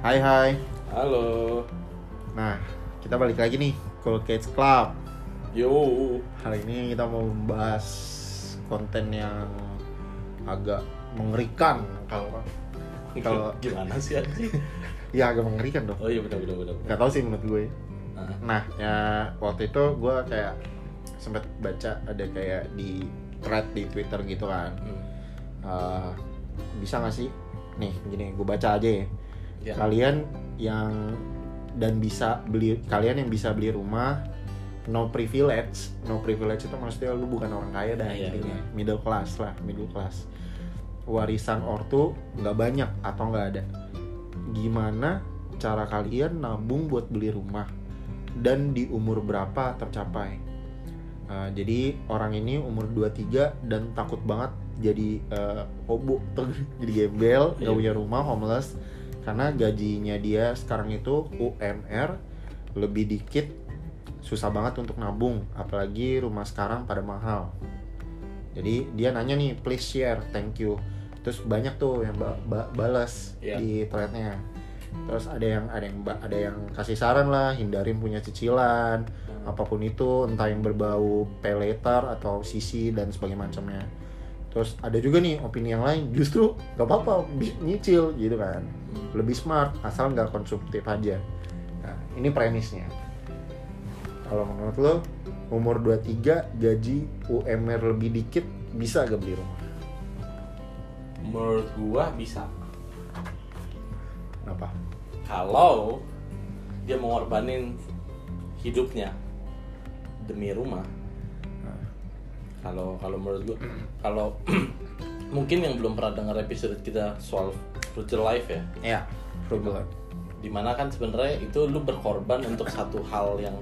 Hai hai. Halo. Nah, kita balik lagi nih Cool Kids Club. Yo. Hari ini kita mau membahas konten yang agak mengerikan kalau kalau gimana sih anjing? ya agak mengerikan dong. Oh iya benar benar benar. Gak tau sih menurut gue. Ah, Nah, ya waktu itu gue kayak sempet baca ada kayak di thread di Twitter gitu kan. hmm. Eh, bisa gak sih? Nih, gini gue baca aja ya. Ya. kalian yang dan bisa beli kalian yang bisa beli rumah no privilege. No privilege itu maksudnya lu bukan orang kaya dah Iya, intinya. iya. middle class lah middle class. Warisan ortu nggak banyak atau nggak ada. Gimana cara kalian nabung buat beli rumah? Dan di umur berapa tercapai? Uh, jadi orang ini umur 23 dan takut banget jadi uh, hobo jadi gembel nggak Iya. punya rumah homeless karena gajinya dia sekarang itu UMR lebih dikit susah banget untuk nabung apalagi rumah sekarang pada mahal. Jadi dia nanya nih please share thank you. Terus banyak tuh yang ba- ba- balas Iya. di threadnya. Terus ada yang ada yang ada yang kasih saran lah hindarin punya cicilan apa pun itu entah yang berbau pay later atau sisi dan sebagainya macamnya. Terus ada juga nih opini yang lain justru gak apa-apa nyicil gitu kan lebih smart asal nggak konsumtif aja. Nah ini premisnya. Kalau menurut lo umur 23 gaji UMR lebih dikit bisa gak beli rumah? Menurut gua bisa. kenapa? Kalau dia mengorbanin hidupnya demi rumah. Nah, Kalau kalau menurut gua kalau mungkin yang belum pernah dengar episode kita soal future life ya. ya frugal di mana kan sebenarnya itu lu berkorban untuk satu hal yang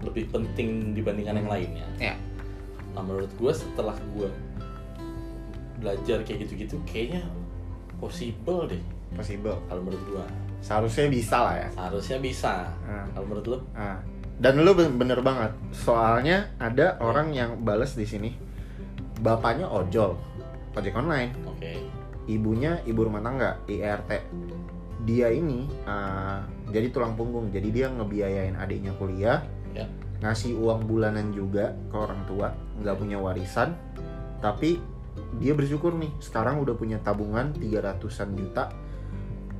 lebih penting dibandingkan yang lainnya. ya Nah menurut gue setelah gue belajar kayak gitu-gitu kayaknya possible deh possible kalau menurut gue seharusnya bisa lah ya seharusnya bisa Hmm. kalau menurut lu Nah, dan lu ben- bener banget. Soalnya ada orang yang bales di sini. Bapaknya ojol, ojek online. oke Ibunya ibu rumah tangga, IRT. Dia ini uh, jadi tulang punggung. Jadi dia ngebiayain adiknya kuliah, ya ngasih uang bulanan juga ke orang tua, nggak punya warisan. Tapi dia bersyukur nih, sekarang udah punya tabungan 300-an juta.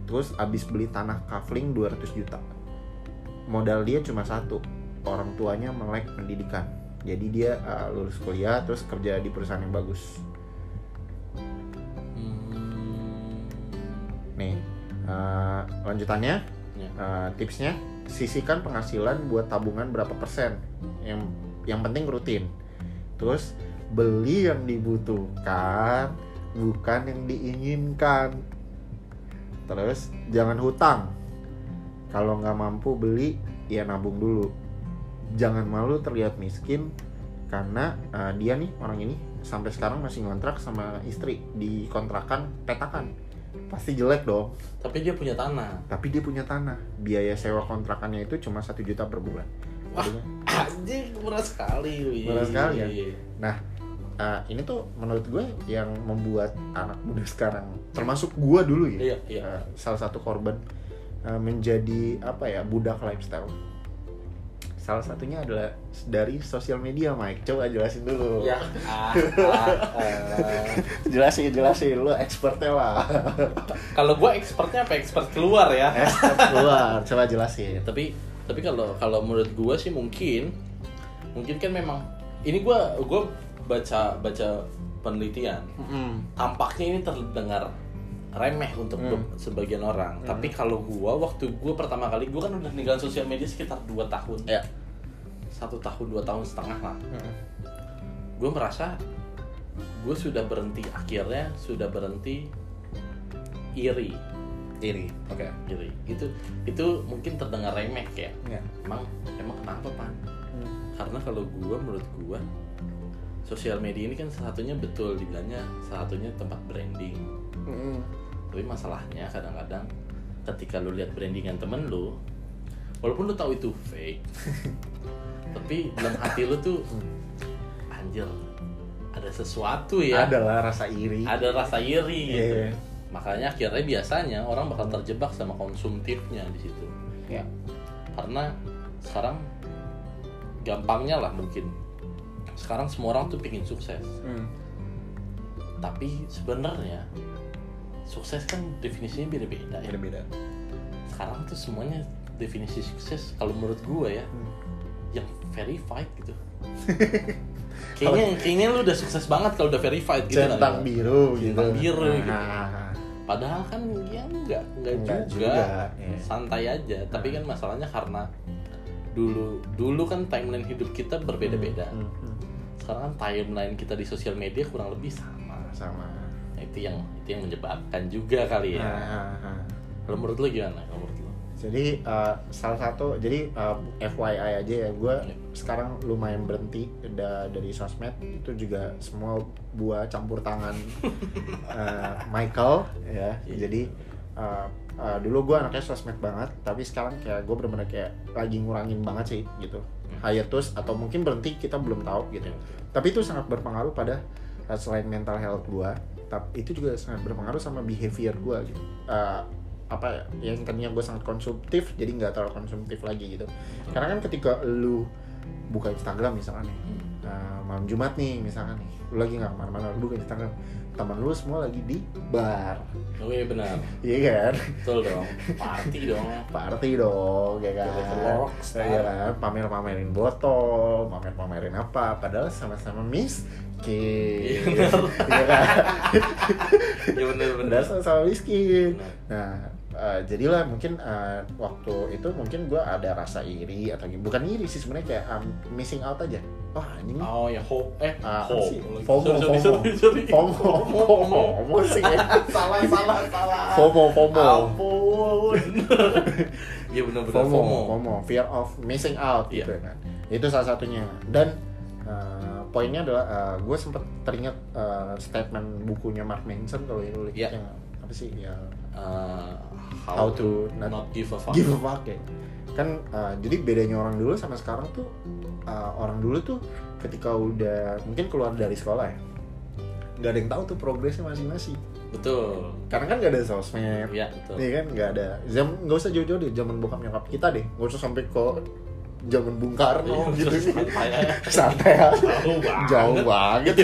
Terus abis beli tanah kafling 200 juta. Modal dia cuma satu, orang tuanya melek pendidikan. Jadi dia uh, lulus kuliah terus kerja di perusahaan yang bagus. Nih, uh, lanjutannya ya. uh, tipsnya sisihkan penghasilan buat tabungan berapa persen. Yang yang penting rutin. Terus beli yang dibutuhkan bukan yang diinginkan. Terus jangan hutang. Kalau nggak mampu beli ya nabung dulu. Jangan malu terlihat miskin karena uh, dia nih orang ini sampai sekarang masih ngontrak sama istri di kontrakan petakan pasti jelek dong tapi dia punya tanah tapi dia punya tanah biaya sewa kontrakannya itu cuma satu juta per bulan Wah. Jadinya, anjing murah sekali wih. Murah sekali ya? Nah uh, ini tuh menurut gue yang membuat anak muda sekarang termasuk gue dulu ya iya iya uh, salah satu korban uh, menjadi apa ya budak lifestyle salah satunya adalah dari sosial media Mike. Coba jelasin dulu. Ya ah, ah, ah. jelasin jelasin. Lu expertnya lah kalau gue expertnya apa? Expert keluar ya. Expert keluar. Coba jelasin. Tapi tapi kalau kalau menurut gue sih mungkin mungkin kan memang ini gue gue baca baca penelitian. Mm-mm. tampaknya ini terdengar remeh untuk Hmm. sebagian orang. Tapi kalau gue waktu gue pertama kali gue kan udah ninggalin sosial media sekitar 2 tahun. Ya. Satu tahun dua tahun setengah lah. Mm-mm. gue merasa gue sudah berhenti akhirnya sudah berhenti iri. Iri oke. Iri. Itu itu mungkin terdengar remeh ya. Ya. Emang emang kenapa pan Hmm. karena kalau gua menurut gua sosial media ini kan satunya betul dibilangnya satunya tempat branding. Mm-mm. Tapi masalahnya kadang-kadang ketika lu lihat brandingan temen lu walaupun lu tahu itu fake tapi dalam hati lu tuh anjir ada sesuatu ya. Ada lah rasa iri. ada rasa iri Iya, gitu. Makanya akhirnya biasanya orang bakal terjebak sama konsumtifnya di situ. Ya karena sekarang gampangnya lah mungkin. Sekarang semua orang tuh pingin sukses. Hmm. tapi sebenarnya sukses kan definisinya beda-beda ya. Beda-beda. Sekarang tuh semuanya definisi sukses kalau menurut gue ya Hmm. yang verified gitu. Kayaknya kayaknya lu udah sukses banget kalau udah verified gitu centang kan. biru gitu. Centang biru gitu. Nah, padahal kan ya enggak enggak, Enggak juga, juga, iya. santai aja. Tapi kan masalahnya karena dulu dulu kan timeline hidup kita berbeda-beda. Hmm, hmm. sekarang kan timeline kita di sosial media kurang lebih sama. Sama. Nah, itu yang itu yang menyebabkan juga kali ya. Nah, nah. kalau menurut lu gimana? Kalau menurut lu? Jadi uh, salah satu jadi uh, FYI aja ya. Gue Iya. sekarang lumayan berhenti da- dari sosmed. Itu juga semua buah campur tangan uh, Michael ya. Iya. jadi uh, uh, dulu gue anaknya sosmed banget. Tapi sekarang kayak gue bener-bener kayak lagi ngurangin banget sih gitu. Hiatus atau mungkin berhenti kita belum tahu gitu. Tapi itu sangat berpengaruh pada selain mental health gue tapi itu juga sangat berpengaruh sama behavior gue gitu. Uh, apa ya, yang tadinya gue sangat konsumtif jadi nggak terlalu konsumtif lagi gitu. Karena kan ketika lu buka Instagram misalkan nih uh, malam Jumat nih misalkan nih lu lagi nggak ke mana-mana lu buka Instagram teman lu semua lagi di bar. Oh iya benar. Iya kan? Betul dong. Party dong. Party dong ya kan. Iya kan? Pamer-pamerin botol pamer-pamerin apa padahal sama-sama miskin Iya, iya kan? Ya benar benar. Sama-sama miskin nah eh, jadilah mungkin eh, waktu itu mungkin gue ada rasa iri atau bukan iri sih sebenarnya kayak um, missing out aja wah anjing nih oh ya hope eh Ah, apa hope sih? FOMO, sorry, FOMO. sorry, sorry. FOMO, FOMO, FOMO sih salah salah salah FOMO, FOMO. ampun ya benar benar FOMO, FOMO, FOMO, fear of missing out Iya. gitu kan. Itu salah satunya. Dan uh, poinnya adalah gue sempat teringat uh, statement bukunya Mark Manson kalau yang Iya. yang apa sih ya Uh, How to not not give a fuck. give a fuck ya. Kan uh, jadi bedanya orang dulu sama sekarang tuh uh, orang dulu tuh ketika udah mungkin keluar dari sekolah ya nggak ada yang tahu tuh progresnya masing-masing. Betul. Karena kan nggak ada sosmed. Ya betul. Iya kan nggak ada. Jam nggak usah jauh-jauh deh zaman bokap nyokap kita deh. Nggak usah sampai ke zaman Bung Karno Iya, gitu. santai aja. santai aja. Jauh banget.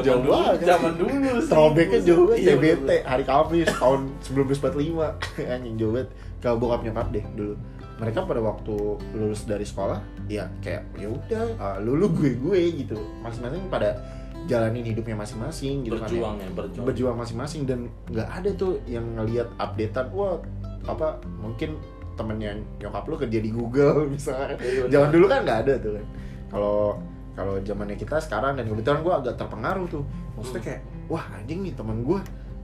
jauh banget. Zaman dulu throwbacknya jauh banget. Iya, TBT bener. hari Kamis tahun 1945 anjing jauh banget. Kalau bokap nyokap deh dulu. Mereka pada waktu lulus dari sekolah ya kayak ya udah ah, lu lu gue gue gitu. Masing-masing pada jalanin hidupnya masing-masing gitu kan ya. berjuang ya berjuang. Berjuang masing-masing dan nggak ada tuh yang ngelihat updatean wah apa mungkin temennya nyokap lu kerja di Google misalnya. Iya, zaman dulu kan nggak ada tuh kan. Kalau kalau zamannya kita sekarang dan kebetulan gue agak terpengaruh tuh. Maksudnya kayak wah anjing nih teman gue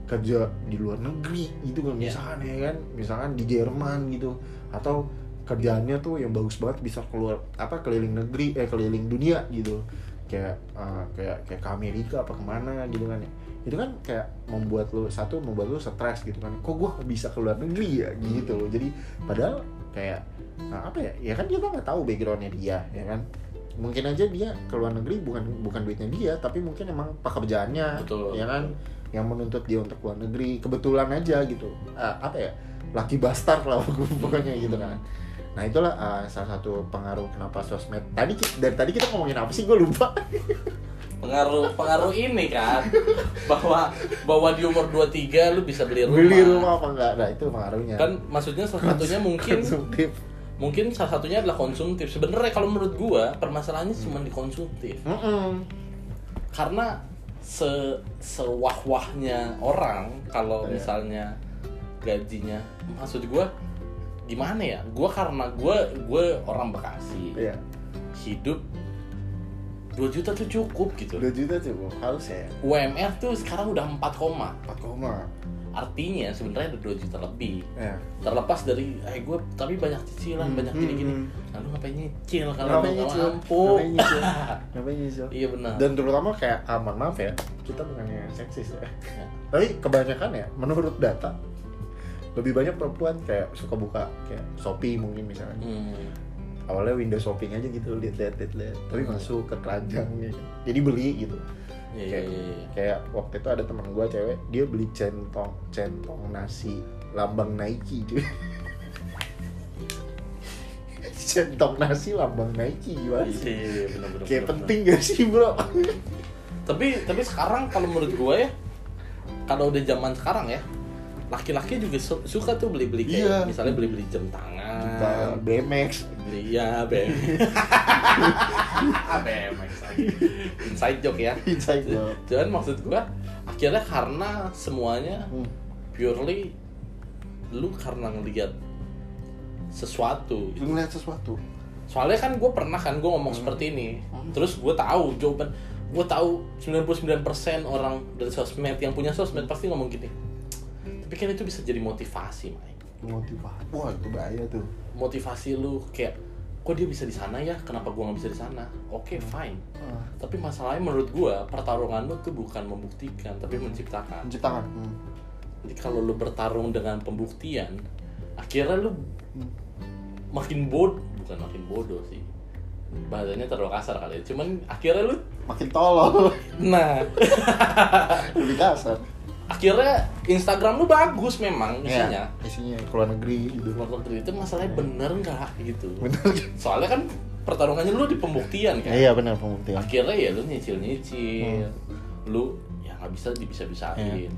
kerja di luar negeri gitu kan. Iya. misalkan ya kan. Misalkan di Jerman gitu. Atau kerjaannya tuh yang bagus banget bisa keluar apa keliling negeri eh keliling dunia gitu. Kayak eh, kayak kayak ke Amerika apa ke mana gitu kan ya itu kan kayak membuat lu satu membuat lu stres gitu kan. Kok gua bisa keluar negeri ya? Gitu loh. Jadi padahal kayak nah, apa ya? Ya kan dia nggak tahu backgroundnya dia ya kan? Mungkin aja dia ke luar negeri bukan bukan duitnya dia tapi mungkin emang pekerjaannya Betul, ya kan? Yang menuntut dia untuk keluar negeri kebetulan aja gitu. Ah, apa ya? Laki bastard lah pokoknya gitu kan. Nah itulah ah, salah satu pengaruh kenapa sosmed. Tadi dari tadi kita ngomongin apa sih? Gue lupa pengaruh pengaruh ini kan. Bahwa bahwa di umur 23 lu bisa beli rumah. Beli rumah apa enggak? Nah itu pengaruhnya. Kan maksudnya salah satunya mungkin konsumtif. mungkin salah satunya adalah konsumtif. Sebenarnya kalau menurut gua permasalahannya cuma di konsumtif. Mm-mm. karena se sewah-wahnya orang kalau Iya. misalnya gajinya maksud gua gimana ya? Gua karena gua gua orang Bekasi. Iya. hidup 2 juta tuh cukup gitu. 2 juta cukup harus ya. UMR tuh sekarang udah 4 koma. 4 koma. Artinya sebenarnya ada 2 juta lebih. Ya. Terlepas dari eh gue tapi banyak cicilan Hmm, banyak hmm, gini-gini. hmm. nah, lu ngapain nyicil kalau Ngapain nyicil? Ngapain nyicil? ngapain nyicil? Iya benar. Dan terutama kayak ah, mohon maaf ya kita bukannya seksis ya. Ya. tapi kebanyakan ya menurut data lebih banyak perempuan kayak suka buka kayak Shopee mungkin misalnya. Hmm. Awalnya window shopping aja gitu lihat lihat lihat lihat tapi Hmm. masuk ke keranjang gitu jadi beli gitu. Iya, kayak, iya, iya. kayak waktu itu ada teman gue cewek dia beli centong centong nasi lambang Nike cuy. Centong nasi lambang Nike gimana Iya, sih? iya, iya, bener, bener, kayak bener, penting gak sih bro? Tapi tapi sekarang kalau menurut gue ya kalau udah zaman sekarang ya laki-laki juga su- suka tuh beli-beli kayak Iya. misalnya beli-beli jam tangan. Kita BMX beli ya BMX BMX lagi. inside joke ya. Inside joke. cuman maksud gue akhirnya karena semuanya Hmm. purely lu karena ngelihat sesuatu. Lu ngeliat sesuatu? Soalnya kan gue pernah kan gue ngomong seperti ini. Terus gue tahu jawaban gue tahu 99% orang dari sosmed yang punya sosmed pasti ngomong gini tapi kan itu bisa jadi motivasi Mai. Motivasi. Wah itu bahaya tuh. Motivasi lu kayak kok dia bisa di sana ya? Kenapa gue nggak bisa di sana? Oke fine. Ah, tapi masalahnya menurut gue pertarungan lu tuh bukan membuktikan tapi menciptakan. Menciptakan hmm. jadi kalau lu bertarung dengan pembuktian akhirnya lu Hmm. makin bodoh bukan makin bodoh sih. Bahasanya terlalu kasar kali ya. Cuman akhirnya lu makin tolol. Nah. Lebih kasar akhirnya Instagram lu bagus memang isinya. Ya, isinya keluar negeri gitu. Luar negeri itu masalahnya bener nggak gitu? Bener. Soalnya kan pertarungannya lu di pembuktian kan? Iya benar pembuktian. Akhirnya ya lu nyicil nyicil Hmm. lu ya nggak bisa bisa bisain Iya.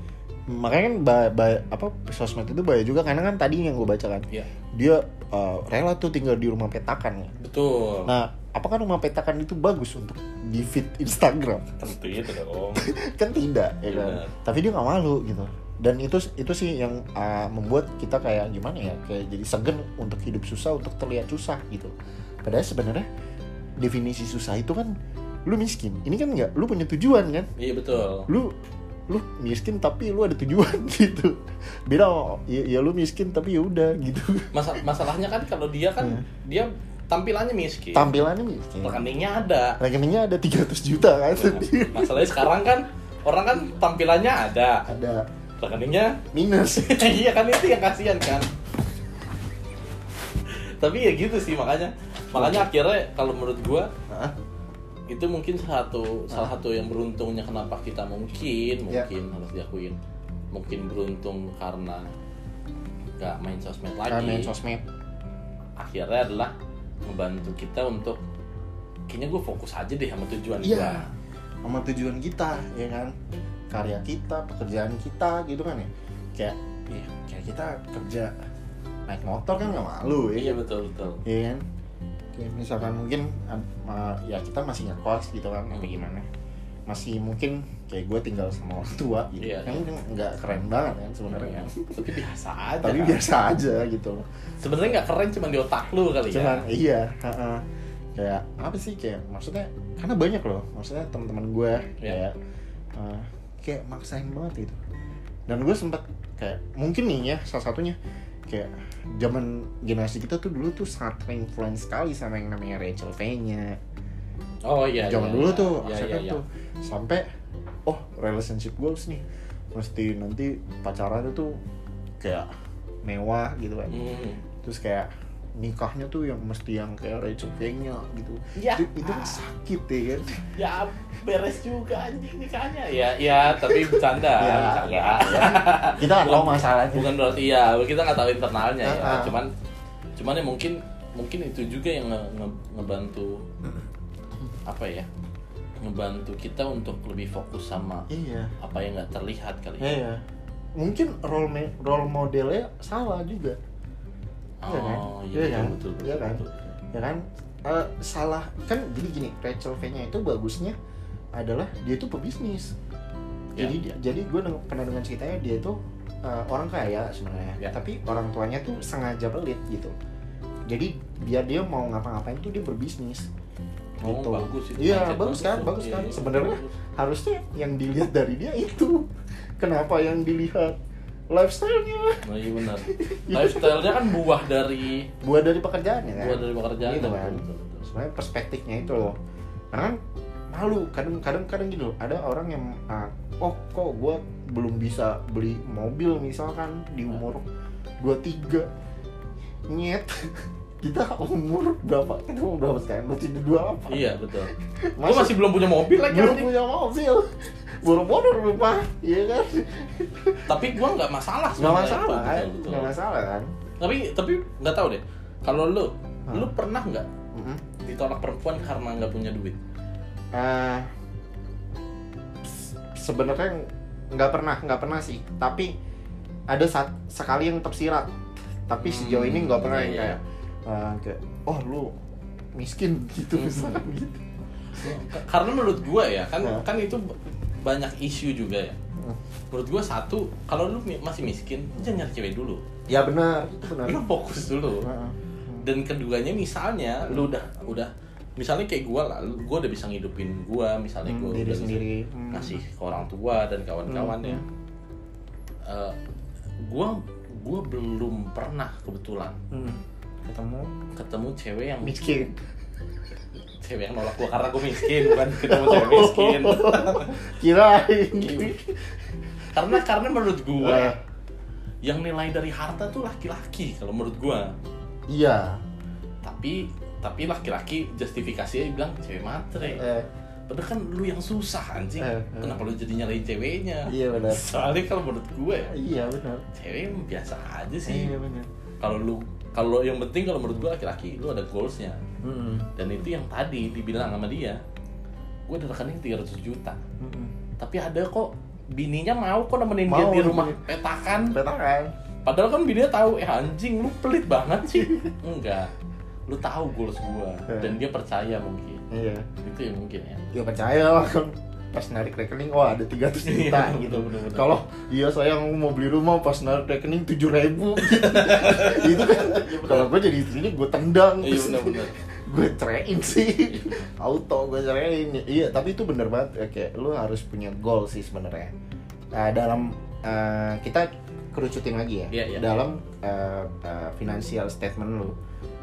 makanya kan ba- ba- apa sosmed itu bahaya juga karena kan tadi yang gue baca kan. Ya dia uh, rela tuh tinggal di rumah petakan ya. betul. Nah, apakah rumah petakan itu bagus untuk di feed Instagram? tentu itu dong kan tidak, ya kan. Benar. Tapi dia nggak malu gitu. Dan itu itu sih yang uh, membuat kita kayak gimana ya, kayak jadi segen untuk hidup susah, untuk terlihat susah gitu. Padahal sebenarnya definisi susah itu kan lu miskin. Ini kan nggak, lu punya tujuan kan? iya betul Lu lu miskin tapi lu ada tujuan gitu. Beda ya, ya lu miskin tapi ya udah gitu. Masa masalahnya kan kalau dia kan Iya. dia tampilannya miskin. Tampilannya miskin. rekeningnya ada. Rekeningnya ada 300 juta kan? Masalahnya sekarang kan orang kan tampilannya ada. Ada. Rekeningnya minus. Iya kan itu yang kasihan kan? Tapi ya gitu sih makanya. Makanya akhirnya kalau menurut gua Hah? itu mungkin satu salah satu yang beruntungnya kenapa kita mungkin Ya. mungkin harus diakuin. Mungkin beruntung karena nggak main sosmed lagi. karena main sosmed. Akhirnya adalah membantu kita untuk kayaknya gue fokus aja deh sama tujuan iya. gua. sama tujuan kita ya kan? Karya kita pekerjaan kita gitu kan ya? Kayak iya kayak kita kerja naik motor kan nggak malu iya ya betul betul. Iya kan? Kayak misalkan mungkin ya kita masih ngekos gitu kan apa Hmm. gimana? Masih mungkin kayak gue tinggal sama orang tua gitu Iya, kan iya. nggak keren banget kan sebenarnya Iya. tapi biasa aja tapi kan. biasa aja gitu sebenarnya nggak keren cuma di otak lu kali cuman ya iya ha-ha. kayak apa sih kayak maksudnya karena banyak loh maksudnya teman-teman gue Iya. kayak eh, kayak maksain banget gitu dan gue sempat kayak mungkin nih ya salah satunya kayak zaman generasi kita tuh dulu tuh sangat influence sekali sama yang namanya Rachel V-nya oh iya zaman iya, dulu iya. tuh iya, iya, iya. tuh sampai oh relationship goals nih mesti nanti pacaran itu kayak mewah gitu kan Hmm. terus kayak nikahnya tuh yang mesti yang kayak Rachel gitu Ya. itu, itu kan sakit ya kan ya beres juga anjing nikahnya ya ya tapi bercanda ya, bercanda. ya, ya. kita nggak tahu masalahnya bukan berarti ya kita nggak tahu internalnya ya ah. cuman cuman ya mungkin mungkin itu juga yang nge- nge- ngebantu apa ya ngebantu kita untuk lebih fokus sama iya apa yang nggak terlihat kali ya iya mungkin role role modelnya salah juga Iya kan? oh Iya iya, kan? betul betul, Iya kan? betul. ya kan Eh, salah kan jadi gini Rachel V-nya itu bagusnya adalah dia itu pebisnis Ya, jadi ya. jadi gue pernah dengar ceritanya dia itu eh, orang kaya sebenarnya Ya. tapi orang tuanya tuh sengaja pelit gitu jadi biar dia mau ngapa-ngapain tuh dia berbisnis Oh, gitu. bagus itu, iya bagus kan bagus Iya, kan iya, sebenarnya bagus. harusnya yang dilihat dari dia itu kenapa yang dilihat lifestyle-nya Oh iya benar. Lifestyle-nya kan buah dari buat dari pekerjaannya kan buah dari pekerjaan. Gitu kan. betul, betul. sebenarnya perspektifnya itu loh karena kan malu kadang-kadang kadang gitu loh ada orang yang ah, oh kok gue belum bisa beli mobil misalkan di umur 23 nyet kita umur berapa kita umur berapa sekarang dua tujuh dua apa Iya betul. Gue masih belum punya mobil lagi. belum punya mobil buru-buru rumah iya kan Tapi gue nggak masalah. nggak masalah itu, kan betul, betul. nggak masalah kan Tapi tapi nggak tahu deh. Kalau lu, Hah? lu pernah nggak Mm-mm. ditolak perempuan karena nggak punya duit? Se- sebenarnya nggak pernah nggak pernah sih tapi ada saat sekali yang tersirat tapi sejauh ini nggak pernah iya, yang iya. kayak eh, kayak oh lu miskin gitu misalkan gitu Karena menurut gue ya kan Ya. kan itu banyak isu juga ya. Hmm. Menurut gue satu, kalau lu masih miskin, jangan nyari cewek dulu. ya benar itu benar Lu fokus dulu. Dan keduanya misalnya lu udah udah misalnya kayak gue lah, gue udah bisa ngidupin gue, misalnya Hmm, gue udah sendiri Hmm. ngasih ke orang tua dan kawan-kawannya. Hmm. Eh, gua gua belum pernah kebetulan Hmm. Ketemu ketemu cewek yang miskin. cewek yang nolak gua karena gua miskin bukan ketemu cewek miskin. Kirain. Karena karena menurut gua Eh, yang nilai dari harta tuh laki-laki kalau menurut gua. Iya. Tapi tapi laki-laki justifikasinya bilang cewek matre. Eh, padahal kan lu yang susah anjing. Eh, eh. kenapa lu jadi nyalain ceweknya? Iya benar. Soalnya kalau menurut gue ya iya benar. cewek biasa aja sih. Iya benar. Kalau lu kalau yang penting kalau menurut gue laki-laki lu ada goalsnya. Mm-mm. dan itu yang tadi dibilang sama dia gue ada rekening 300 juta. Mm-mm. tapi ada kok bininya mau kok nemenin dia Mau. di rumah nemenin. petakan. Petakan. Padahal kan bininya tahu eh anjing lu pelit banget sih. Enggak. Lu tahu goals gua. Eh. dan dia percaya mungkin. Iya. Itu ya mungkin ya. Ya percaya lah pas narik rekening oh ada 300 juta Iya, gitu. bener, bener, bener. kalau iya sayang mau beli rumah pas narik rekening tujuh ribu. Itu kan. Kalau gue jadi istrinya gue tendang. Iya benar-benar gue ceraiin sih. Auto gue ceraiin iya tapi itu bener banget. Ya, kayak lu harus punya goal sih sebenarnya. Nah, dalam eh, kita kerucutin lagi ya. Iya, iya. dalam eh, eh, financial statement lu.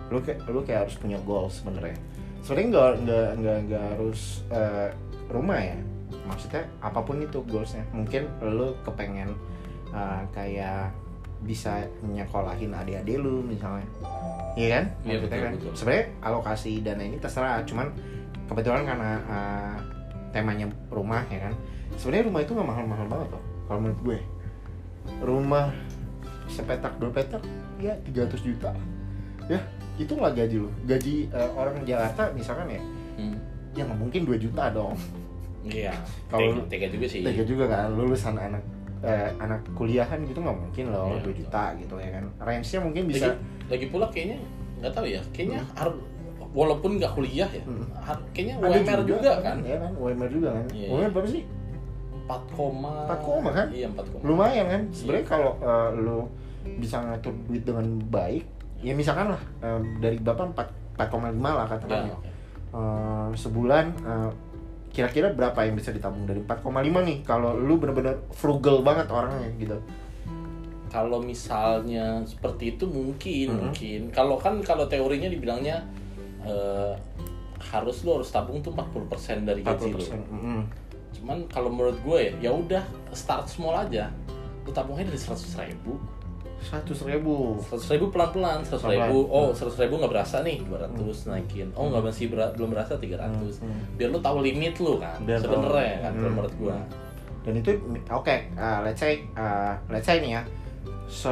Lu kayak lu kayak harus punya goal sebenarnya. Sebenarnya nggak nggak nggak harus eh, rumah ya maksudnya apa pun itu goalsnya. Mungkin lu kepengen eh, kayak bisa nyekolahin adik-adik lu misalnya. Iya kan? Iya, Maksudnya betul, kan betul. sebenarnya alokasi dana ini terserah cuman kebetulan karena eh, temanya rumah ya kan? Sebenarnya rumah itu nggak mahal-mahal banget loh kalau menurut gue. Rumah sepetak dua petak ya 300 juta. Ya itu nggak gaji lo. Gaji eh, orang Jakarta misalkan ya hmm. ya nggak mungkin 2 juta dong iya Kalau- tega, juga sih Tega juga kan lulusan anak eh, anak kuliahan gitu nggak mungkin loh Iya, 2 juta gitu ya kan range nya mungkin bisa lagi, lagi pula kayaknya nggak tahu ya kayaknya har- walaupun nggak kuliah ya Hmm. har- kayaknya UMR juga, kan ya kan UMR juga kan Iya, UMR iya. berapa sih 4 koma 4 koma kan? iya 4 koma lumayan kan sebenarnya Iya. kalau eh, lu bisa ngatur duit dengan baik ya misalkan lah eh, dari bapak 4 4,5 lah Ya, katakan ya. oke. Eh, sebulan eh, kira-kira berapa yang bisa ditabung dari 4,5 nih kalau lu bener-bener frugal banget orangnya gitu kalau misalnya seperti itu mungkin Mhm. mungkin kalau kan kalau teorinya dibilangnya eh, harus lo harus tabung tuh 40% dari gaji 40%. Mm-mm. cuman kalau menurut gue ya ya udah start small aja lu tabungnya dari 100 ribu 100 ribu. 100 ribu pelan-pelan 100 ribu. Oh 100 ribu nggak berasa nih 200 naikin. Oh nggak masih bera- belum berasa 300 Hmm. biar lu tahu limit lu kan sebenarnya kan Hmm. menurut gua. dan itu oke uh, let's say uh, let's say nih ya se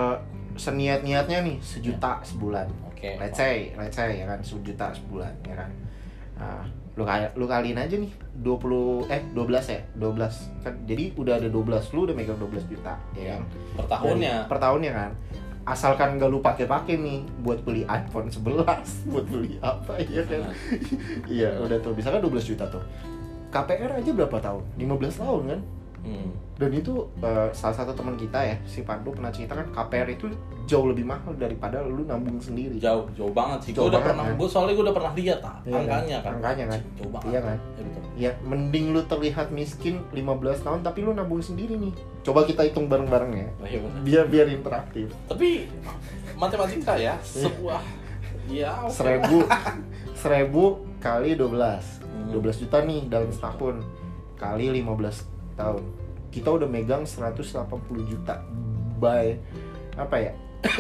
seniat-niatnya nih sejuta sebulan. Oke. Let's say let's say ya kan sejuta sebulan ya kan. Nah, lu kali lu kaliin aja nih 20 eh 12 ya? 12 kan jadi udah ada 12 lu udah megang 12 juta ya kan? Per tahunnya. Dan per tahunnya kan. Asalkan gak lu pakai-pakai nih buat beli iPhone 11 buat beli apa ya kan? Iya udah tuh. Misalkan 12 juta tuh. KPR aja berapa tahun? 15 tahun kan hmm. dan itu eh, salah satu teman kita ya si Pandu pernah cerita kan KPR itu jauh lebih mahal daripada lu nambung sendiri jauh jauh banget sih Jauh gua udah banget, pernah kan? gua soalnya gua udah pernah lihat ah, Iya kan? angkanya kan Angkanya kan? jauh banget Iya kan? ya, betul ya mending lu terlihat miskin 15 tahun tapi lu nabung sendiri nih coba kita hitung bareng-bareng ya Nah, iya biar biar interaktif tapi matematika ya sebuah ya oke lah. seribu seribu kali 12 Hmm. 12 juta nih dalam setahun kali 15 tahun. Kita udah megang 180 juta by apa ya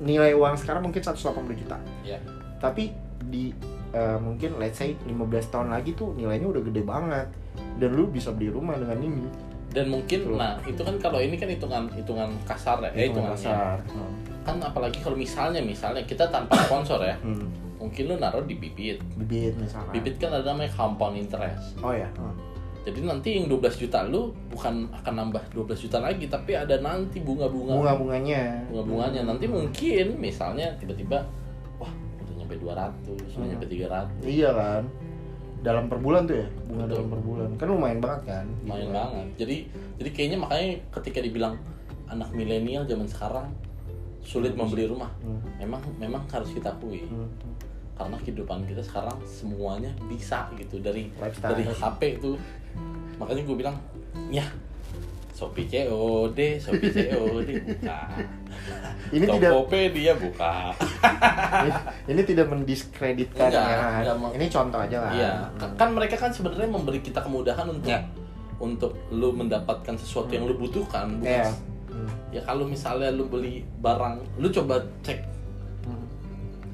nilai uang sekarang mungkin 180 juta. Ya tapi di eh, mungkin let's say 15 tahun lagi tuh nilainya udah gede banget. Dan lu bisa beli rumah dengan ini. Dan mungkin Betul. nah itu kan kalau ini kan hitungan hitungan kasar ya eh, Hitungan hitungannya. kasar. Hmm. kan apalagi kalau misalnya misalnya kita tanpa sponsor ya Hmm. mungkin lu naruh di bibit. Bibit misalkan. Bibit kan ada namanya compound interest. Oh ya Hmm. Jadi nanti yang 12 juta lu bukan akan nambah 12 juta lagi tapi ada nanti bunga-bunga. Bunga bunganya bunga-bunganya. Nanti mungkin misalnya tiba-tiba wah udah nyampe 200 udah Hmm. nyampe 300 iya kan? Dalam per bulan tuh ya? Bunga Betul. dalam per bulan. Kan lumayan banget kan? Lumayan Gitu. banget. Jadi jadi kayaknya makanya ketika dibilang anak milenial zaman sekarang sulit membeli rumah. Hmm. memang memang harus kita akui. Hmm. Karena kehidupan kita sekarang semuanya bisa gitu dari Lifestyle. dari HP itu makanya gue bilang ya Shopee COD Shopee COD buka Ini tidak- Tokopedia buka ini, ini tidak mendiskreditkan Enggak, ya enggak ini contoh aja lah iya kan mereka kan sebenarnya memberi kita kemudahan untuk Ya. untuk lu mendapatkan sesuatu yang lu butuhkan bukan Iya. Hmm. ya kalau misalnya lu beli barang lu coba cek Hmm.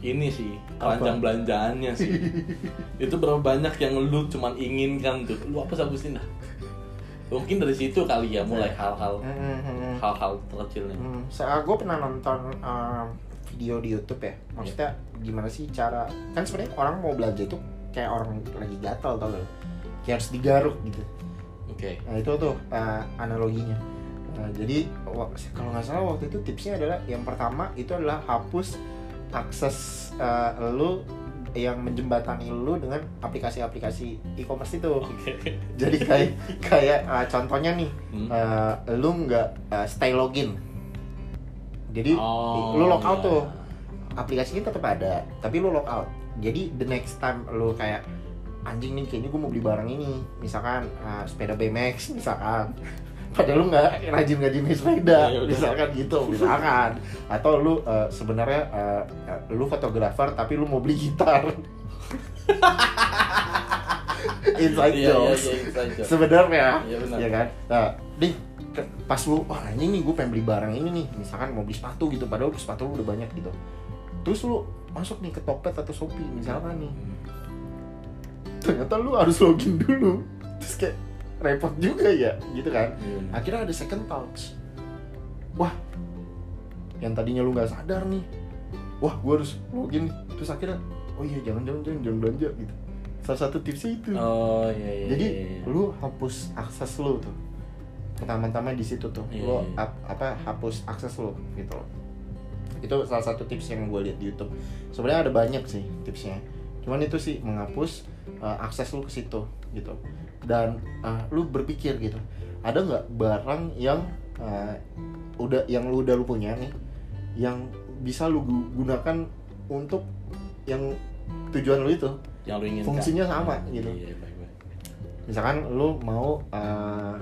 Ini sih keranjang belanjaannya sih. Itu berapa banyak yang lu cuman inginkan tuh. Lu apa hapusin dah mungkin dari situ kali ya mulai hal-hal Hmm, hal-hal terkecilnya. Hmm, saya gue pernah nonton uh, video di YouTube ya. Maksudnya gimana sih cara kan sebenarnya orang mau belanja itu kayak orang lagi gatal tau gak? Kayak harus digaruk gitu. oke. Nah itu tuh uh, analoginya. Nah, jadi kalau nggak salah waktu itu tipsnya adalah yang pertama itu adalah hapus akses uh, lu yang menjembatani lu dengan aplikasi-aplikasi e-commerce itu. oke Jadi kayak kayak uh, contohnya nih Hmm. uh, lu nggak uh, stay login jadi Oh, lu log out iya. tuh aplikasinya tetap ada tapi lu log out jadi the next time lu kayak anjing nih kayaknya gue mau beli barang ini misalkan uh, sepeda BMX misalkan padahal lu nggak rajin naik sepeda. Iya, udah. misalkan gitu misalkan. Atau lu uh, sebenarnya uh, lu fotografer tapi lu mau beli gitar. Inside iya iya jokes. iya joke. sebenarnya Iya, ya kan? Nah ke- pas lu wah anjing nih gue pengen beli barang ini nih. Misalkan mau beli sepatu gitu padahal sepatu lu udah banyak gitu. Terus lu masuk nih ke Tokped atau Shopee misalkan nih. Ternyata lu harus login dulu. Terus kayak repot juga ya gitu kan. Iya, benar. akhirnya ada second thoughts. Wah yang tadinya lu nggak sadar nih. Wah gue harus login. Terus akhirnya oh iya jangan jangan jangan jangan belanja gitu. Salah satu tipsnya itu. Oh iya iya jadi iya, iya. lu hapus akses lu tuh. Pertama-tama di situ tuh. Iya, lu iya. ap- apa hapus akses lu gitu loh. Itu salah satu tips yang gue lihat di YouTube. Sebenarnya ada banyak sih tipsnya. Cuman itu sih menghapus uh, akses lu ke situ gitu dan uh, lu berpikir gitu ada nggak barang yang uh, udah yang lu udah lu punya nih yang bisa lu gu- gunakan untuk yang tujuan lu itu yang lu inginkan fungsinya sama, gitu. iya baik baik misalkan lu mau uh,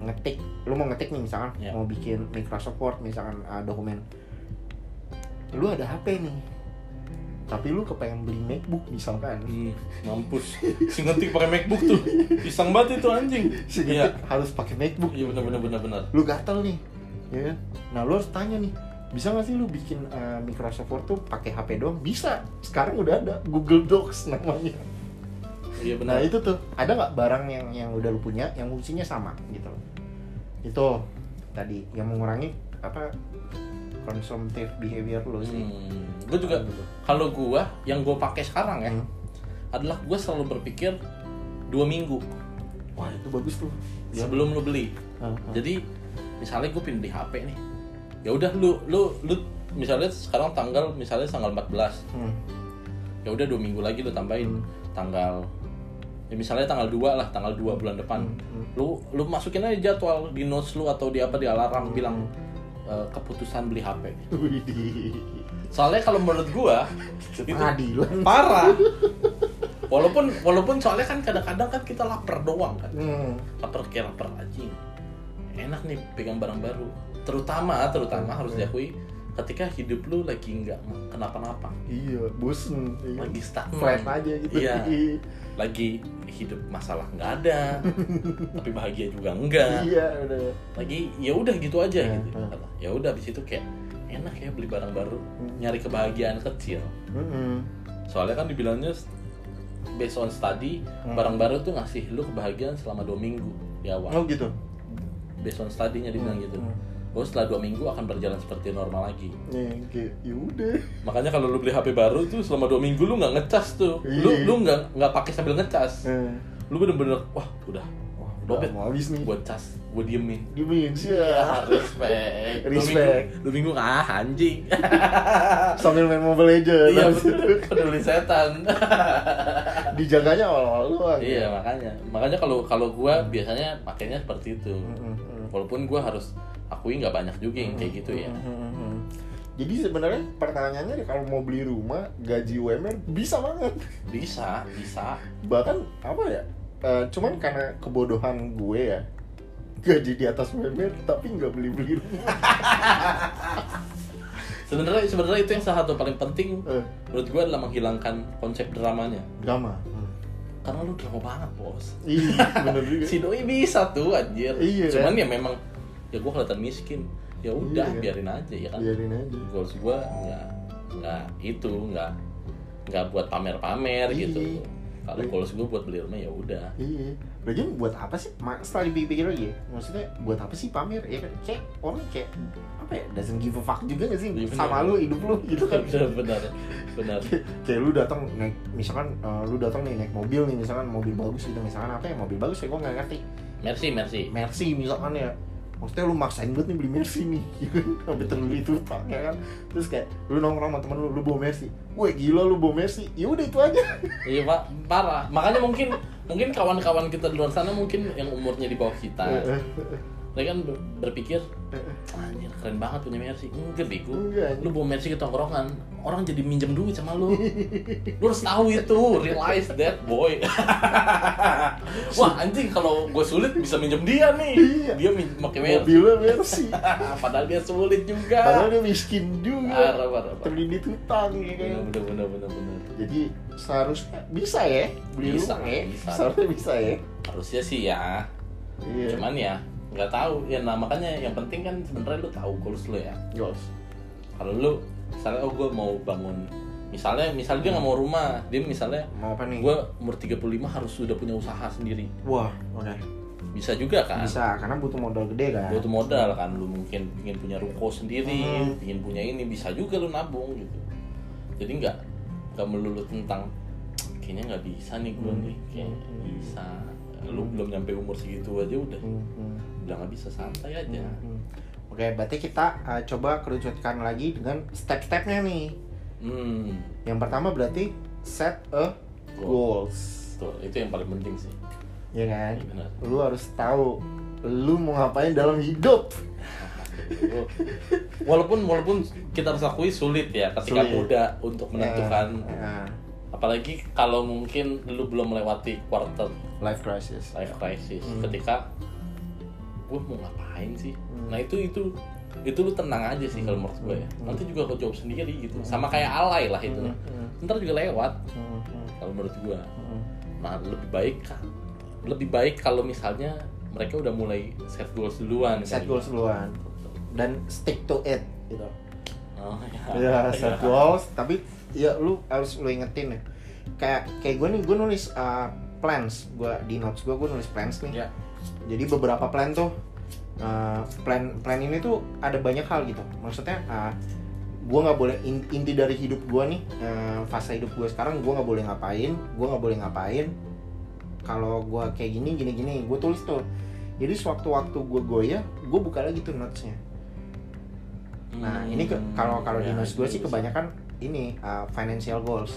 ngetik lu mau ngetik nih misalkan Ya. mau bikin Microsoft Word misalkan uh, dokumen lu ada HP nih tapi lu kepengen beli MacBook misalkan. Hmm, mampus. Si ngetik pakai MacBook tuh pisang banget itu anjing. Si iya. ngetik harus pakai MacBook. Iya benar benar benar benar lu gatel nih ya kan? nah lu harus tanya nih bisa nggak sih lu bikin uh, Microsoft Word tuh pakai HP doang? Bisa. Sekarang udah ada Google Docs namanya. Iya Nah benar itu tuh. Ada nggak barang yang yang udah lu punya yang fungsinya sama gitu loh. Itu tadi yang mengurangi apa consumptive behavior lu sih. hmm. gue juga Gitu. kalau gua yang gue pakai sekarang ya Hmm. adalah gue selalu berpikir dua minggu Wah itu bagus tuh. Ya. sebelum lu beli ah. jadi misalnya gue pindah di HP nih ya udah lu lu lu misalnya sekarang tanggal misalnya tanggal 14 Hmm. ya udah dua minggu lagi lu tambahin Hmm. tanggal ya misalnya tanggal 2 lah tanggal 2 bulan depan Hmm. lu lu masukin aja jadwal di notes lu atau di apa di alarm Hmm. bilang eh, keputusan beli HP soalnya kalau menurut gua itu Pengadilan. parah walaupun walaupun soalnya kan kadang-kadang kan kita lapar doang kan Hmm. lapar kayak lapar anjing enak nih pegang barang baru terutama terutama Hmm. harus diakui ketika hidup lu lagi nggak kenapa-napa Iya, bosen. Iya. lagi stagnan Flat aja gitu. Iya. lagi hidup masalah nggak ada tapi bahagia juga enggak Iya, udah. lagi ya udah gitu aja Iya, gitu iya. ya udah habis itu kayak enak ya beli barang baru Hmm. nyari kebahagiaan kecil Mm-mm. soalnya kan dibilangnya based on study Hmm. barang baru tuh ngasih lu kebahagiaan selama dua minggu di awal oh gitu based on study-nya dibilang gitu Hmm. Terus setelah dua minggu akan berjalan seperti normal lagi. Ya yaudah makanya kalau lu beli HP baru tuh selama dua minggu lu nggak ngecas tuh. Lu Iya. lu nggak nggak pakai sambil ngecas. Eh. lu bener-bener wah udah. Wah udah mau habis nih. Gue cas gue diemin diemin sih. Ya ya respect. Dua Respect. minggu, dua minggu ah anjing. Sambil main Mobile Legends. Iya betul peduli setan. Dijaganya awal-awal doang. Iya makanya. Makanya kalau kalau gue biasanya pakainya seperti itu. Mm-mm. Walaupun gue harus akui nggak banyak juga yang kayak gitu ya. Jadi sebenarnya pertanyaannya nih, kalau mau beli rumah gaji UMR bisa banget. Bisa bisa. Bahkan apa ya eh, cuman karena kebodohan gue ya gaji di atas UMR tapi nggak beli beli rumah. Sebenarnya sebenarnya itu yang salah satu paling penting Eh, menurut gue adalah menghilangkan konsep dramanya. Drama karena lu drama banget bos iya bener juga si doi bisa tuh anjir Iya, cuman kan? ya memang ya gue kelihatan miskin ya udah Iya. biarin aja ya kan biarin aja goals gue nggak nggak itu nggak nggak buat pamer-pamer Iya. gitu kalau Iya. goals gue buat beli rumah ya udah Iya, lagian buat apa sih? Setelah dipikir lagi, ya, maksudnya buat apa sih pamer? Ya kan, kayak orang kayak apa ya? Doesn't give a fuck juga gak sih Iya, bener. sama lu hidup lu gitu kan? benar benar benar kayak lu datang naik, misalkan eh, lu datang nih naik mobil nih, misalkan mobil bagus gitu, misalkan apa ya mobil bagus ya gua nggak ngerti. merci merci Mercy misalkan ya, maksudnya lu maksain banget nih beli Mercy nih, ya kan? sampai terbeli tutang ya kan? Terus kayak lu nongkrong sama temen lu, lu bawa Mercy, wah gila lu bawa Mercy, ya udah itu aja. iya pak parah makanya mungkin mungkin kawan-kawan kita di luar sana mungkin yang umurnya di bawah kita mereka kan ber- berpikir anjir keren banget punya Mercy enggak bego Enggak, lu bawa Mercy ke tongkrongan orang jadi minjem duit sama lu lu harus tahu itu realize that boy wah anjing kalau gue sulit bisa minjem dia nih Iya. dia minjem pakai Mercy Mobilnya Mercy. padahal dia sulit juga Padahal dia miskin juga. parah parah parah Terlindit hutang ya kan. bener bener bener bener Jadi seharusnya bisa ya beli Bisa, rumah ya. bisa. Seharusnya bisa ya. harusnya sih ya Iya. cuman ya nggak tahu ya nah makanya yang penting kan sebenarnya lu tahu goals lu ya goals. kalau lu misalnya oh gue mau bangun misalnya misalnya dia nggak mau rumah dia misalnya Mau apa nih? gue umur 35 harus sudah punya usaha sendiri Wah, oke. bisa juga kan Bisa karena butuh modal gede kan. butuh modal kan lu mungkin ingin punya ruko sendiri Hmm. ingin punya ini bisa juga lu nabung gitu jadi nggak nggak melulu tentang kayaknya nggak bisa nih gue Hmm. nih kayaknya bisa lu belum nyampe umur segitu aja udah Hmm, hmm, udah nggak bisa santai aja hmm. Oke, berarti kita uh, coba kerucutkan lagi dengan step-stepnya nih. hmm Yang pertama berarti set a goals. tuh itu yang paling penting sih Ya kan? Iya benar Lu harus tahu lu mau ngapain dalam hidup. Walaupun walaupun kita harus akui sulit ya ketika Sulit. muda untuk menentukan Ya, ya. apalagi kalau mungkin lu belum melewati quarter life crisis. life crisis Hmm. ketika gue mau ngapain sih Hmm. nah itu itu itu lu tenang aja sih kalau menurut gue ya Hmm. nanti juga kau jawab sendiri gitu sama kayak alay lah itu Hmm, hmm, ntar juga lewat hmm, hmm, kalau menurut gue hmm. nah lebih baik kan lebih baik kalau misalnya mereka udah mulai set goals duluan Set goals ya. duluan dan stick to it gitu. oh, Ya, set goals tapi ya lu harus lu ingetin ya. Kayak kayak gue nih gue nulis uh, plans gue di notes gue gue nulis plans nih. ya Jadi beberapa plan tuh uh, plan plan ini tuh ada banyak hal gitu. Maksudnya uh, gue nggak boleh in- inti dari hidup gue nih uh, fase hidup gue sekarang gue nggak boleh ngapain gue nggak boleh ngapain kalau gue kayak gini gini gini gue tulis tuh jadi sewaktu-waktu gue goyah gue buka lagi tuh notesnya Nah ini ke- kalau kalau di Ya, notes gue sih bisa. kebanyakan ini uh, financial goals.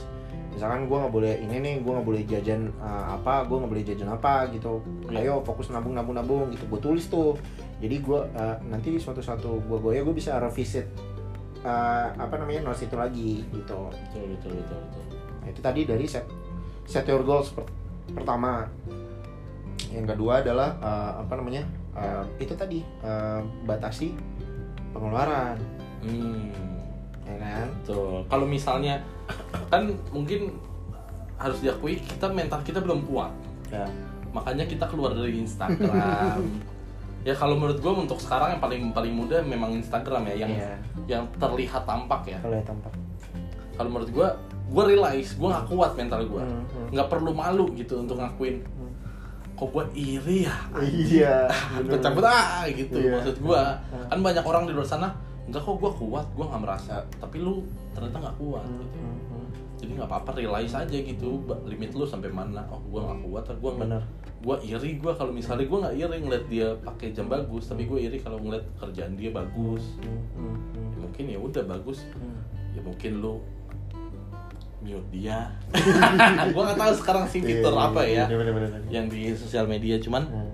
Misalkan gue nggak boleh ini nih, gue nggak boleh jajan uh, apa, gue nggak boleh jajan apa gitu. Ya. Ayo fokus nabung nabung nabung gitu. Gue tulis tuh. Jadi gue uh, nanti suatu suatu gue goya gue bisa revisit uh, apa namanya notes itu lagi gitu. betul betul betul betul Nah, itu tadi dari set set your goals per- pertama. Yang kedua adalah uh, apa namanya uh, itu tadi uh, batasi pengeluaran, hmm ya kan? Tuh, kalau misalnya kan mungkin harus diakui kita mental kita belum kuat. Ya. Makanya kita keluar dari Instagram. ya kalau menurut gue untuk sekarang yang paling paling mudah memang Instagram ya yang Iya. yang terlihat tampak ya ya tampak kalau menurut gue gue realize gue nggak kuat mental gue Hmm, hmm. nggak perlu malu gitu untuk ngakuin kok gue iri ya iya cabut ah gitu Iya. maksud gue Hmm. kan banyak orang di luar sana enggak kok gue kuat gue nggak merasa tapi lu ternyata nggak kuat Hmm, gitu. jadi nggak apa-apa realize aja gitu limit lu sampai mana. Oh gue nggak kuat gue Bener. gue iri gue kalau misalnya gue nggak iri ngeliat dia pakai jam bagus tapi gue iri kalau ngeliat kerjaan dia bagus. Ya mungkin ya udah bagus. Ya mungkin lu mute dia. Gue nggak tahu sekarang sih fitur Iya, apa ya Bener-bener. yang di sosial media cuman Hmm.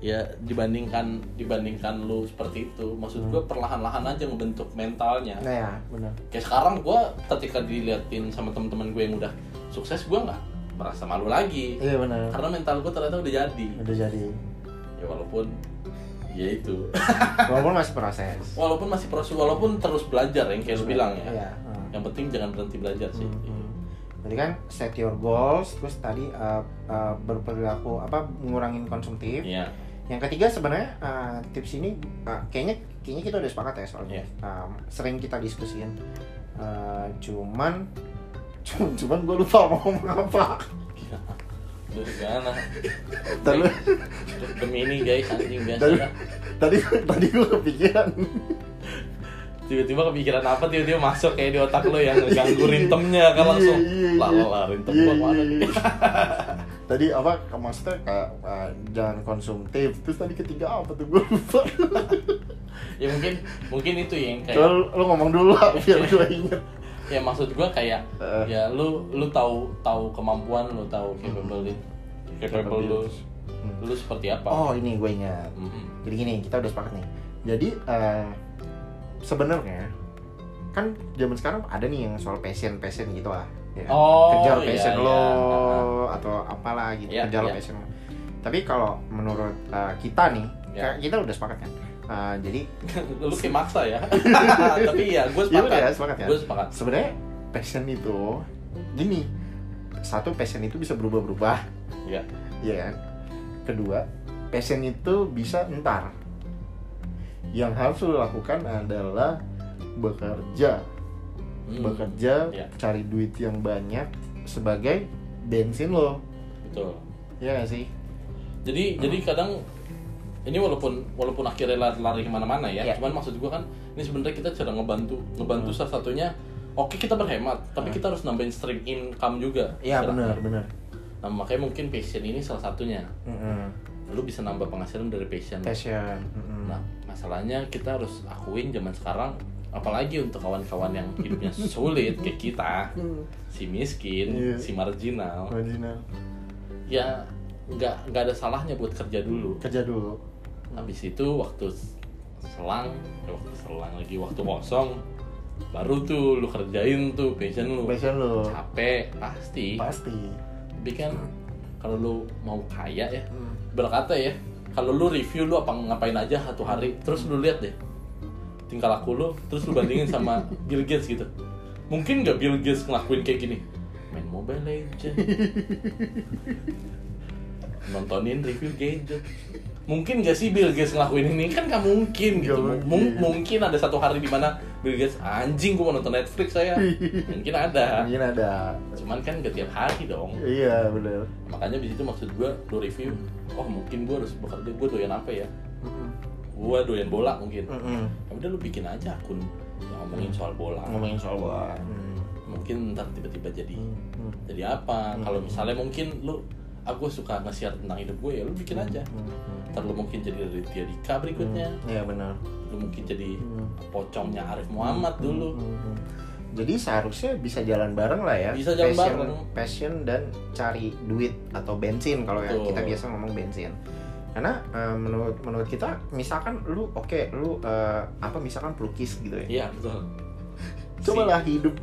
Ya dibandingkan dibandingkan lu seperti itu maksud gue perlahan-lahan aja ngebentuk mentalnya Nah ya, benar. kayak sekarang gue ketika diliatin sama teman-teman gue yang udah sukses gue nggak merasa malu lagi Iya benar. karena mental gue ternyata udah jadi Udah jadi. ya walaupun ya itu Walaupun masih proses. walaupun masih proses walaupun terus belajar yang kayak lu bilang ya Iya. Hmm. yang penting jangan berhenti belajar sih Hmm, hmm. Berarti kan set your goals, terus tadi uh, uh, berperilaku apa ngurangin konsumtif. iya Yang ketiga sebenarnya uh, tips ini uh, kayaknya kayaknya kita udah sepakat ya soalnya. Iya. Um, sering kita diskusin. Uh, cuman cuman, cuman gue lupa mau ngomong apa. Udah gimana Tadi demi ini guys anjing biasa tadi tadi, tadi gue kepikiran. tiba-tiba kepikiran apa tiba-tiba masuk kayak di otak lo yang ngeganggu rintemnya kan langsung Iya, iya, lah iya. lah lah rintem Iya, gua mana iya, nih iya. tadi apa maksudnya kayak uh, jangan konsumtif. Terus tadi ketiga apa tuh? Gue lupa. Ya mungkin mungkin itu yang kayak lu, lu ngomong dulu lah biar gue inget ya maksud gua kayak Eh. ya lu lu tahu tahu kemampuan lu tahu capability capable lu Hmm. lu seperti apa. Oh ini gue ingat. Mhm. jadi gini kita udah sepakat nih. Jadi uh, sebenarnya kan zaman sekarang ada nih yang soal passion passion gitu lah ya. Oh, kejar iya, passion iya. lo Heeh. atau apalah gitu Iya, kejar iya. passion lo tapi kalau menurut uh, kita nih Iya. kita udah sepakat kan Uh, jadi lu kayak maksa ya tapi ya gue Iya sepakat udah sepakat ya. gue sepakat Sebenarnya passion itu gini. Satu passion itu bisa berubah-berubah, ya ya kan? Kedua, passion itu bisa entar. Yang harus lo lakukan adalah bekerja. Hmm, Bekerja, Iya. cari duit yang banyak sebagai bensin lo. betul Ya gak sih? jadi jadi kadang ini walaupun walaupun akhirnya lari, lari ke mana-mana ya Iya. cuman maksud gua kan ini sebenarnya kita cara ngebantu ngebantu salah satunya oke kita berhemat tapi Hmm. kita harus nambahin stream income juga Iya benar, benar. nah makanya mungkin passion ini salah satunya Mm-mm. lu bisa nambah penghasilan dari passion Passion. Mm-mm. nah masalahnya kita harus akuin zaman sekarang apalagi untuk kawan-kawan yang hidupnya sulit kayak kita si miskin Iya. si marginal Marginal. ya nggak nggak ada salahnya buat kerja dulu Kerja dulu. habis itu waktu selang eh, waktu selang lagi waktu kosong baru tuh lu kerjain tuh passion lu Passion lo. capek pasti Pasti. tapi kan kalau lu mau kaya ya Hmm. berkata ya kalau lu review lu apa ngapain aja satu hari terus lu lihat deh tingkah laku lu terus lu bandingin sama Bill Gates gitu. Mungkin nggak Bill Gates ngelakuin kayak gini? Main Mobile Legend nontonin review gadget. Mungkin gak sih Bill Gates ngelakuin ini? Kan gak mungkin gitu. Mung- mungkin. mungkin ada satu hari di mana Bill Gates anjing gua mau nonton Netflix saya. Mungkin ada. Mungkin ada. cuman kan gak tiap hari dong. Iya benar. makanya di situ maksud gue lo review oh mungkin gue harus bekerja gue doyan apa ya gue doyan bola mungkin Mm-mm. ya udah lu bikin aja akun yang ngomongin soal bola Ngomongin soal bola. mungkin ntar tiba-tiba jadi Hmm. jadi apa Hmm. kalau misalnya mungkin lu aku suka nge-share tentang hidup gue ya lu bikin aja ntar lu mungkin jadi Raditya Dika berikutnya Iya benar. lu mungkin jadi Hmm. pocongnya Arif Muhammad dulu Hmm. Jadi seharusnya bisa jalan bareng lah ya. Bisa jalan passion, bareng. Passion dan cari duit atau bensin kalau ya kita biasa ngomong bensin. Karena eh, menurut menurut kita misalkan lu oke lu eh, apa misalkan pelukis gitu ya. iya betul Coba lah hidup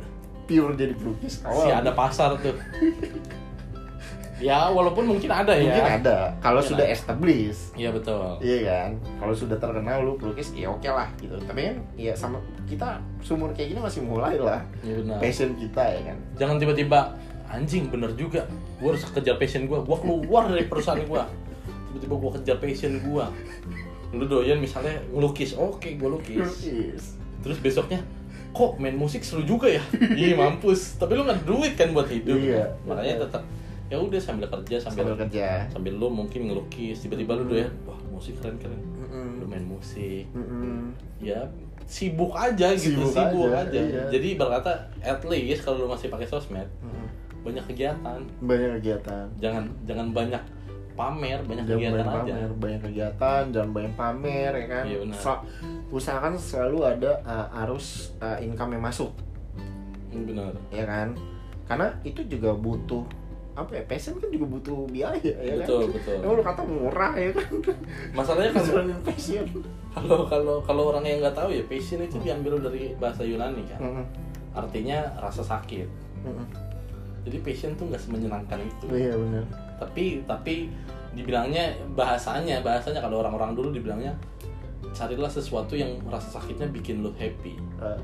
pure jadi pelukis. Awal si ada pasar tuh ya walaupun mungkin ada ya mungkin ada kalau Mungkin sudah ada. established. iya betul Iya kan, kalau sudah terkenal lu pelukis ya oke lah gitu. Tapi kan ya sama kita sumur kayak gini masih mulai lah Iya benar passion kita ya kan. jangan tiba-tiba anjing bener juga gue harus kejar passion gue gue keluar dari perusahaan gue tiba-tiba gue kejar passion gue lu doyan misalnya ngelukis oke gue lukis. Terus besoknya kok main musik seru juga ya? Iya mampus. Tapi lu nggak duit kan buat hidup. Iya. makanya tetap ya udah sambil kerja sambil Sambil kerja. sambil lu mungkin ngelukis. Tiba-tiba lu doyan wah musik keren keren. Lu main musik. Ya sibuk aja gitu Sibuk sibuk, aja, aja, iya. jadi berkata at least kalau lu masih pakai sosmed banyak kegiatan. Banyak kegiatan. jangan jangan banyak pamer banyak Jangan kegiatan banyak aja pamer, banyak kegiatan, jangan banyak pamer ya kan. Iya, benar. Sel- usahakan selalu ada uh, arus uh, income yang masuk, Hmm, benar ya kan? Karena itu juga butuh apa ya? Passion kan juga butuh biaya ya betul kan? betul Emang lu kata murah ya kan? masalahnya kalau passion. kalau kalau kalau orang yang nggak tahu ya passion itu diambil dari bahasa Yunani kan Mm-mm. artinya rasa sakit Mm-mm. jadi passion tuh nggak semenyenangkan itu Iya benar. Tapi tapi dibilangnya bahasanya bahasanya kalau orang-orang dulu dibilangnya carilah sesuatu yang rasa sakitnya bikin lo happy Uh,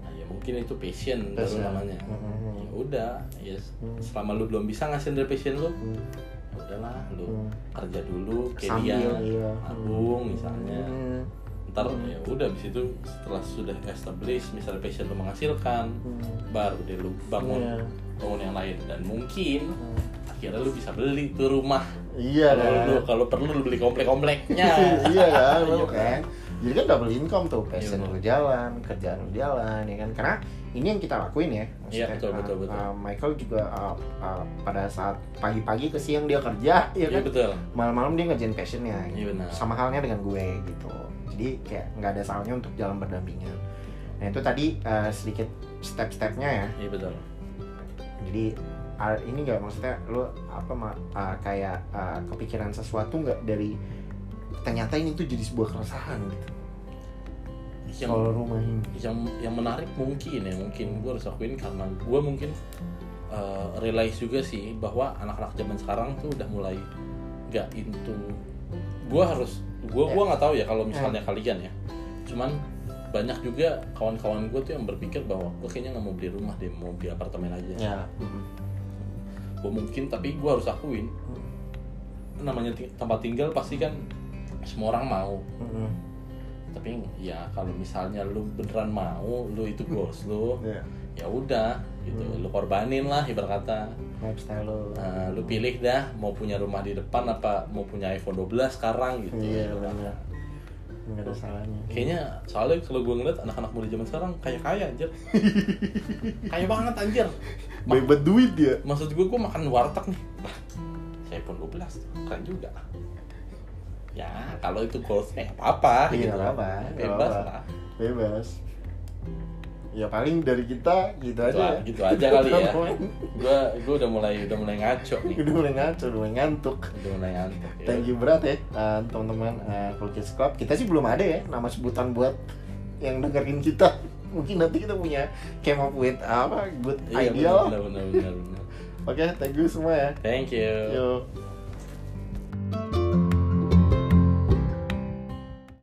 nah, ya mungkin itu passion, baru namanya Mhm. ya udah ya Hmm. selama lu belum bisa ngasih dari passion lu mm, ya udahlah lu Hmm. kerja dulu kayak Sambil, dia iya. misalnya mm, ntar Hmm. ya udah habis itu setelah sudah established misalnya passion lu menghasilkan mm, baru deh lu bangun Iya. bangun yang lain dan mungkin mm. Akhirnya lu bisa beli tuh rumah Iya kalau kan. lu kalau perlu lu beli komplek-kompleknya iya kan, Iya lu kan. Jadi kan double income tuh, passion Iya, lu jalan, kerjaan lu jalan, ya kan. Karena ini yang kita lakuin ya. Iya, betul, uh, betul, betul. uh, Michael juga uh, uh, pada saat pagi-pagi ke siang dia kerja, ya iya kan. betul Malam-malam dia ngerjain passionnya. Iya, benar. Sama halnya dengan gue gitu. Jadi kayak nggak ada salahnya untuk jalan berdampingan. Nah itu tadi uh, sedikit step-stepnya ya. iya betul jadi ini nggak maksudnya lu apa ah, kayak ah, kepikiran sesuatu nggak dari ternyata ini tuh jadi sebuah keresahan gitu. Yang soal rumah ini. yang yang menarik mungkin ya mungkin gue harus akuin karena gue mungkin uh, realize juga sih bahwa anak-anak zaman sekarang tuh udah mulai nggak into gue harus gue gua nggak tahu ya kalau misalnya kalian ya. Cuman banyak juga kawan-kawan gue tuh yang berpikir bahwa gue kayaknya nggak mau beli rumah deh mau beli apartemen aja. Ya gue mungkin tapi gue harus akuin. Namanya ti- tempat tinggal pasti kan semua orang mau. Tapi ya kalau misalnya lu beneran mau lu itu goals lu ya ya udah gitu. Lu korbanin lah ibarat kata. Lifestyle lo Nah, lu pilih dah mau punya rumah di depan apa mau punya iPhone 12 sekarang gitu. Iya benar nggak ada salahnya. Kayaknya soalnya kalau gue ngeliat anak-anak muda zaman sekarang kaya kaya anjir. Kaya banget anjir Banyak duit dia. Maksud gue gue makan warteg nih. Lah saya iPhone 12 tuh, keren juga. Ya kalau itu goalsnya apa apa Iya, gitu. apa-apa, bebas apa-apa. lah. Bebas. Ya paling dari kita gitu gitu, aja. gitu aja kali ya. Gue gue udah mulai udah mulai ngaco nih. Udah mulai ngaco udah mulai ngantuk. Udah mulai ngantuk ya. Thank you berat ya uh, teman-teman uh, Cool Kids Club. Kita sih belum ada ya nama sebutan buat yang dengerin kita mungkin nanti kita punya came up with apa good iya, idea benar, benar, benar, benar. oke okay, thank you semua ya thank you Yo.